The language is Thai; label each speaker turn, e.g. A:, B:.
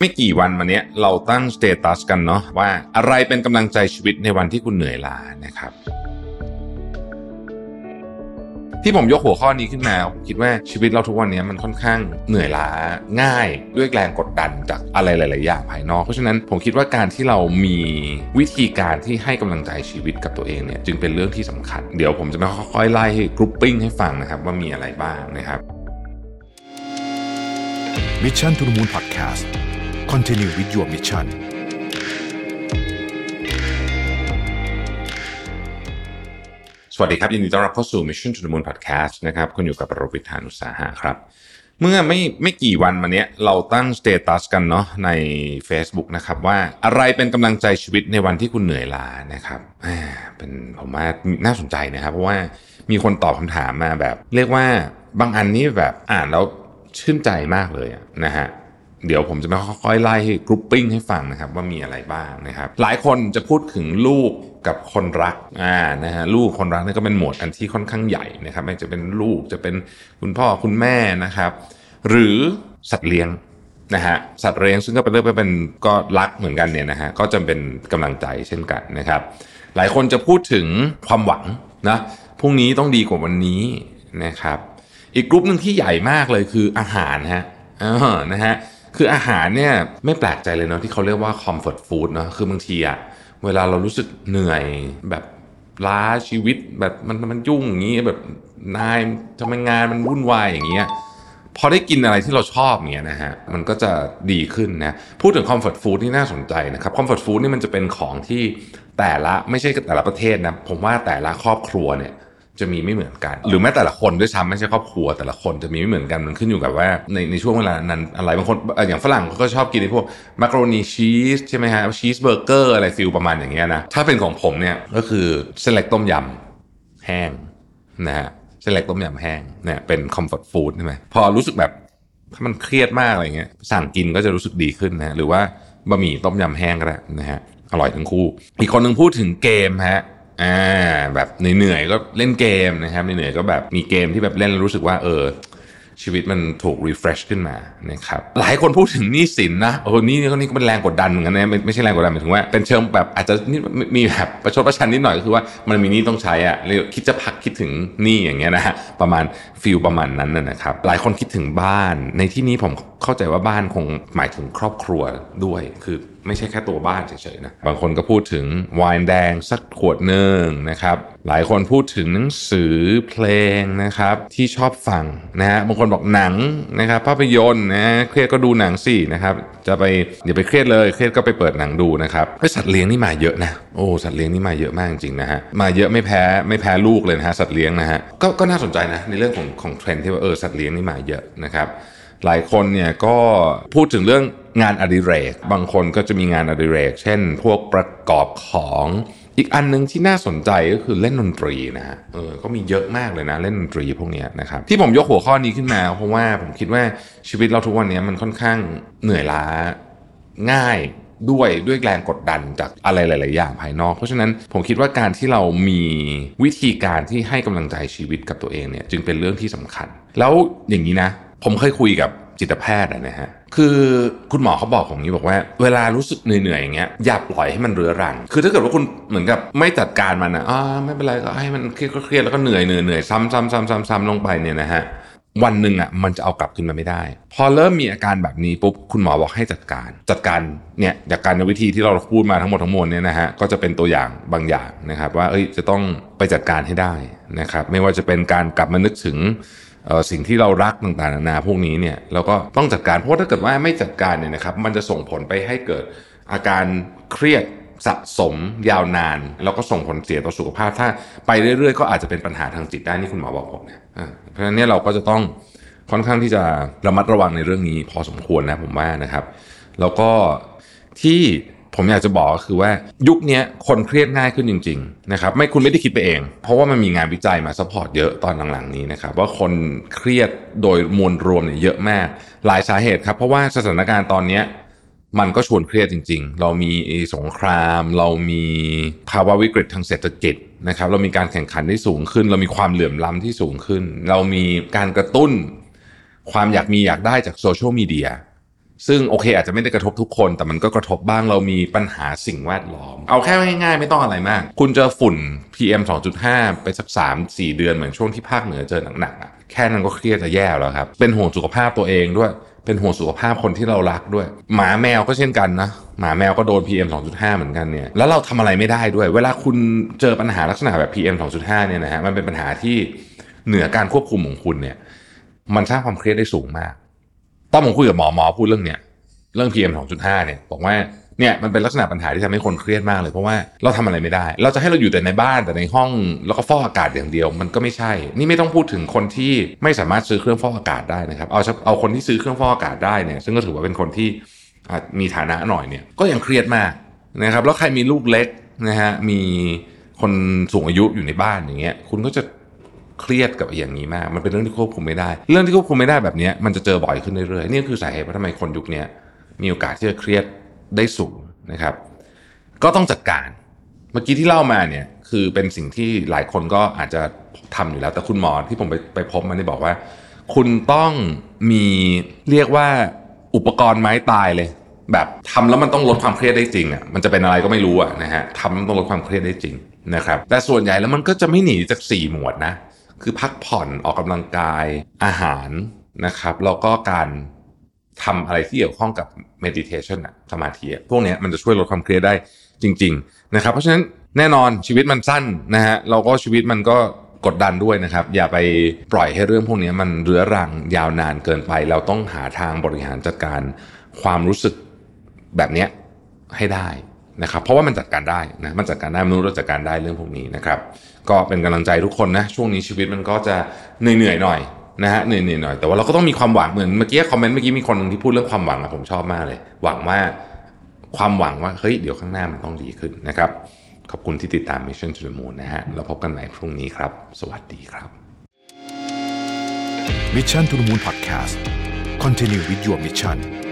A: ไม่กี่วันมาเนี้ยเราตั้งสเตตัสกันเนาะว่าอะไรเป็นกำลังใจชีวิตในวันที่คุณเหนื่อยล้านะครับ ที่ผมยกหัวข้อนี้ขึ้นมาผมคิดว่าชีวิตเราทุกวันนี้มันค่อนข้างเหนื่อยล้าง่ายด้วยแรงกดดันจากอะไรหลาย ๆ อย่างภายนอก เพราะฉะนั้นผมคิดว่าการที่เรามีวิธีการที่ให้กำลังใจชีวิตกับตัวเองเนี่ยจึงเป็นเรื่องที่สำคัญ เดี๋ยวผมจะมาค่อยๆไล่ grouping ให้ฟังนะครับว่ามีอะไรบ้างนะครับ
B: Mission to the Moon Podcast Continue with your mission
A: สวัสดีครับ ยินดีต้อนรับเข้าสู่ Mission to the Moon Podcast นะครับคุณอยู่กับประวิทยานุสาหะครับ เมื่อไม่ไม่กี่วันมาเนี้ยเราตั้งสเตตัสกันเนาะใน Facebook นะครับว่าอะไรเป็นกำลังใจชีวิตในวันที่คุณเหนื่อยล้านะครับเป็นผมว่าน่าสนใจนะครับ เพราะว่ามีคนตอบคำถามมาแบบ เรียกว่าบางอันนี้แบบอ่านแล้วชื่นใจมากเลยนะฮะ เดี๋ยวผมจะมาค่อยๆไล่กรุ๊ปปิ้งให้ฟังนะครับว่ามีอะไรบ้างนะครับ หลายคนจะพูดถึงลูกกับคนรักอ่านะฮะลูกคนรักนี่ก็เป็นหมวดอันที่ค่อนข้างใหญ่นะครับไม่จะเป็นลูกจะเป็นคุณพ่อคุณแม่นะครับ หรือสัตว์เลี้ยงนะฮะสัตว์เลี้ยงซึ่งก็เป็นเรื่องเป็นก็รักเหมือนกันเนี่ยนะฮะก็จะเป็นกำลังใจเช่นกันนะครับ หลายคนจะพูดถึงความหวังนะพรุ่งนี้ต้องดีกว่าวันนี้นะครับ อีกกลุ่มหนึ่งที่ใหญ่มากเลยคืออาหารฮะนะฮะ คืออาหารเนี่ยไม่แปลกใจเลยเนาะที่เขาเรียกว่า comfort food เนาะคือบางทีอะเวลาเรารู้สึกเหนื่อยแบบล้าชีวิตแบบมันมันยุ่งอย่างนี้แบบนายทำงานมันวุ่นวายอย่างเงี้ยพอได้กินอะไรที่เราชอบเนี่ยนะฮะมันก็จะดีขึ้นนะพูดถึง comfort food ที่น่าสนใจนะครับ comfort food นี่มันจะเป็นของที่แต่ละไม่ใช่แต่ละประเทศนะผมว่าแต่ละครอบครัวเนี่ย จะมีไม่เหมือนกัน หรือแม้แต่ละคนด้วยซ้ำไม่ใช่ครอบครัวแต่ละคนจะมีไม่เหมือนกันมันขึ้นอยู่กับว่าในในช่วงเวลานั้นอะไรบางคนอย่างฝรั่งเขาก็ชอบกินพวก macaroni cheese ใช่ไหมฮะชีสเบอร์เกอร์อะไร feel ประมาณอย่างเงี้ยนะถ้าเป็นของผมเนี่ยก็คือเส้นเล็กต้มยำแห้งนะฮะเส้นเล็กต้มยำแห้งเนี่ยเป็น comfort food ใช่ไหมพอรู้สึกแบบถ้ามันเครียดมากอะไรเงี้ยสั่งกินก็จะรู้สึกดีขึ้นนะหรือว่าบะหมี่ต้มยำแห้งก็ได้นะฮะอร่อยทั้งคู่ อีกคนหนึ่งพูดถึงเกมฮะ อ่าแบบเหนื่อยๆก็เล่นเกมนะครับเหนื่อยๆก็แบบมีเกมที่แบบเล่นแล้วรู้สึกว่าเออชีวิตมันถูก refresh ขึ้นมานะครับหลายคนพูดถึงหนี้สินนะโอ้โหนี่ก็นี่ก็เป็นแรงกดดันเหมือนกันนะไม่ไม่ใช่แรงกดดันหมายถึงว่าเป็นเชิงแบบอาจจะนี่มีแบบประชดประชันนิดหน่อยก็คือว่ามันมีหนี้ต้องใช้อะเลยคิดจะพักคิดถึงหนี้อย่างเงี้ยนะฮะประมาณฟิลประมาณนั้นนะนะครับ หลายคนคิดถึงบ้าน ในที่นี้ผมเข้าใจว่าบ้านคงหมายถึงครอบครัวด้วยคือ ไม่ใช่แค่ตัวบ้านเฉยๆนะบางคนก็พูดถึงไวน์แดงสักขวดหนึ่งนะครับหลายคนพูดถึงหนังสือเพลงนะครับที่ชอบฟังนะฮะบางคนบอกหนังนะครับภาพยนตร์นะเครียดก็ดูหนังสินะครับจะไปอย่าไปเครียดเลยเครียดก็ไปเปิดหนังดูนะครับไอสัตว์เลี้ยงนี่มาเยอะนะโอ้สัตว์เลี้ยงนี่มาเยอะมากจริงๆนะฮะมาเยอะไม่แพ้ไม่แพ้ลูกเลยนะฮะสัตว์เลี้ยงนะฮะก็ก็น่าสนใจนะในเรื่องของของเทรนด์ที่ว่าเออสัตว์เลี้ยงนี่มาเยอะนะครับ หลายคนเนี่ยก็พูดถึงเรื่องงานอดิเรก บางคนก็จะมีงานอดิเรก เช่น พวกประกอบของอีกอันหนึงที่น่าสนใจก็คือเล่นดนตรีนะฮะเออก็มีเยอะมากเลยนะเล่นดนตรีพวกนี้นะครับที่ผมยกหัวข้อนี้ขึ้นมา เพราะว่าผมคิดว่าชีวิตเราทุกวันนี้มันค่อนข้างเหนื่อยล้าง่ายด้วยด้วยแรงกดดันจากอะไรหลาย ๆ อย่างภายนอก เพราะฉะนั้นผมคิดว่าการที่เรามีวิธีการที่ให้กำลังใจชีวิตกับตัวเองเนี่ยจึงเป็นเรื่องที่สำคัญ แล้วอย่างนี้นะ ผมเคยคุยกับจิตแพทย์นะฮะ คือคุณหมอเขาบอกผมองนี้บอกว่า เวลารู้สึกเหนื่อยๆอย่างเงี้ยอย่าปล่อยให้มันเรื้อรัง คือถ้าเกิดว่าคุณเหมือนกับไม่จัดการมันนะอ่าไม่เป็นไรก็ให้มันเครียดก็เครียดแล้วก็เหนื่อยเหนื่อยเหนื่อยซ้ำซ้ำซ้ำซ้ำซ้ำลงไปเนี่ยนะฮะวันหนึ่งอะมันจะเอากลับขึ้นมาไม่ได้ พอเริ่มมีอาการแบบนี้ปุ๊บคุณหมอบอกให้จัดการ จัดการเนี่ยจากการในวิธีที่เราพูดมาทั้งหมดทั้งมวลเนี่ยนะฮะก็จะเป็นตัวอย่างบางอย่างนะครับ ว่าเอ้ยจะต้องไปจัดการให้ได้นะครับ ไม่ว่าจะเป็นการกลับมานึกถึง สิ่งที่เรารักต่างๆนานาพวกนี้เนี่ยเราก็ต้องจัดการเพราะถ้าเกิดว่าไม่จัดการเนี่ยนะครับมันจะส่งผลไปให้เกิดอาการเครียดสะสมยาวนาน แล้วก็ส่งผลเสียต่อสุขภาพ ถ้าไปเรื่อยๆ ก็อาจจะเป็นปัญหาทางจิตได้นี่คุณหมอบอกผมเนี่ยเพราะฉะนั้นเนี่ยเราก็จะต้องค่อนข้างที่จะระมัดระวังในเรื่องนี้พอสมควรนะผมว่านะครับ แล้วก็ที่ ผมอยากจะบอกก็คือว่ายุคนี้คนเครียดง่ายขึ้นจริงๆนะครับไม่คุณไม่ได้คิดไปเอง เพราะว่ามันมีงานวิจัยมา support เยอะตอนหลังๆนี้นะครับว่าคนเครียดโดยมวลรวมเนี่ยเยอะมาก หลายสาเหตุครับเพราะว่าสถานการณ์ตอนนี้มันก็ชวนเครียดจริง ๆ เรามีสงคราม เรามีภาวะวิกฤตทางเศรษฐกิจนะครับ เรามีการแข่งขันที่สูงขึ้น เรามีความเหลื่อมล้ำที่สูงขึ้น เรามีการกระตุ้น ความอยากมีอยากได้จากโซเชียลมีเดีย ซึ่งโอเคอาจจะไม่ได้กระทบทุกคน แต่มันก็กระทบบ้างเรามีปัญหาสิ่งแวดล้อม เอาแค่ง่ายๆ ไม่ต้องอะไรมาก คุณเจอฝุ่น PM 2.5 ไปสัก 3 4 เดือนเหมือนช่วงที่ภาคเหนือเจอหนักๆอะแค่นั้นก็เครียดจะแย่แล้วครับ เป็นห่วงสุขภาพตัวเองด้วย เป็นห่วงสุขภาพคนที่เรารักด้วย หมาแมวก็เช่นกันนะหมาแมวก็โดน PM 2.5 เหมือนกันเนี่ยแล้วเราทำอะไรไม่ได้ด้วย เวลาคุณเจอปัญหาลักษณะแบบ PM 2.5 เนี่ยนะฮะมันเป็นปัญหาที่เหนือการควบคุมของคุณเนี่ยมันสร้างความเครียดได้สูงมาก อนผมคุยกับหมอหมอพูดเรื่องเนี้ยเรื่อง PM 2.5เนี่ยบอกว่าเนี่ยมันเป็นลักษณะปัญหาที่ทำให้คนเครียดมากเลย เพราะว่าเราทำอะไรไม่ได้ เราจะให้เราอยู่แต่ในบ้านแต่ในห้อง แล้วก็ฟอกอากาศอย่างเดียวมันก็ไม่ใช่ นี่ไม่ต้องพูดถึงคนที่ไม่สามารถซื้อเครื่องฟอกอากาศได้นะครับเอาเอาคนที่ซื้อเครื่องฟอกอากาศได้เนี่ยซึ่งก็ถือว่าเป็นคนที่มีฐานะหน่อยเนี่ยก็ยังเครียดมากนะครับแล้วใครมีลูกเล็กนะฮะมีคนสูงอายุอยู่ในบ้านอย่างเงี้ยคุณก็จะ เครียดกับอย่างนี้มาก มันเป็นเรื่องที่ควบคุมไม่ได้ เรื่องที่ควบคุมไม่ได้แบบนี้มันจะเจอบ่อยขึ้นเรื่อยๆ นี่คือสาเหตุว่าทำไมคนยุคนี้มีโอกาสที่จะเครียดได้สูงนะครับ ก็ต้องจัดการ เมื่อกี้ที่เล่ามาเนี่ยคือเป็นสิ่งที่หลายคนก็อาจจะทำอยู่แล้ว แต่คุณหมอที่ผมไปไปพบมันได้บอกว่า คุณต้องมีเรียกว่าอุปกรณ์ไม้ตายเลย แบบทำแล้วมันต้องลดความเครียดได้จริงอะมันจะเป็นอะไรก็ไม่รู้อะนะฮะทำต้องลดความเครียดได้จริงนะครับแต่ส่วนใหญ่แล้วมันก็จะไม่หนีจากสี่หมวดนะ คือพักผ่อนออกกำลังกายอาหารนะครับแล้วก็การทำอะไรที่เกี่ยวข้องกับ meditation อะสมาธิอะพวกนี้มันจะช่วยลดความเครียดได้จริง ๆ นะครับ เพราะฉะนั้นแน่นอนชีวิตมันสั้นนะฮะเราก็ชีวิตมันก็กดดันด้วยนะครับ อย่าไปปล่อยให้เรื่องพวกนี้มันเรื้อรังยาวนานเกินไป เราต้องหาทางบริหารจัดการความรู้สึกแบบนี้ให้ได้ นะครับเพราะว่ามันจัดการได้นะมันจัดการได้มนุษย์เราจัดการได้เรื่องพวกนี้นะครับก็เป็นกำลังใจทุกคนนะช่วงนี้ชีวิตมันก็จะเหนื่อยๆหน่อยนะฮะเหนื่อยๆหน่อยแต่ว่าเราก็ต้องมีความหวังเหมือนเมื่อกี้คอมเมนต์เมื่อกี้มีคนหนึงที่พูดเรื่องความหวังอะผมชอบมากเลย หวังว่าความหวังว่าเฮ้ยเดี๋ยวข้างหน้ามันต้องดีขึ้นนะครับขอบคุณที่ติดตาม Mission to the Moon นะฮะเราพบกันใหม่พรุ่งนี้ครับ สวัสดีครับ
B: Mission to the Moon Podcast Continue with your mission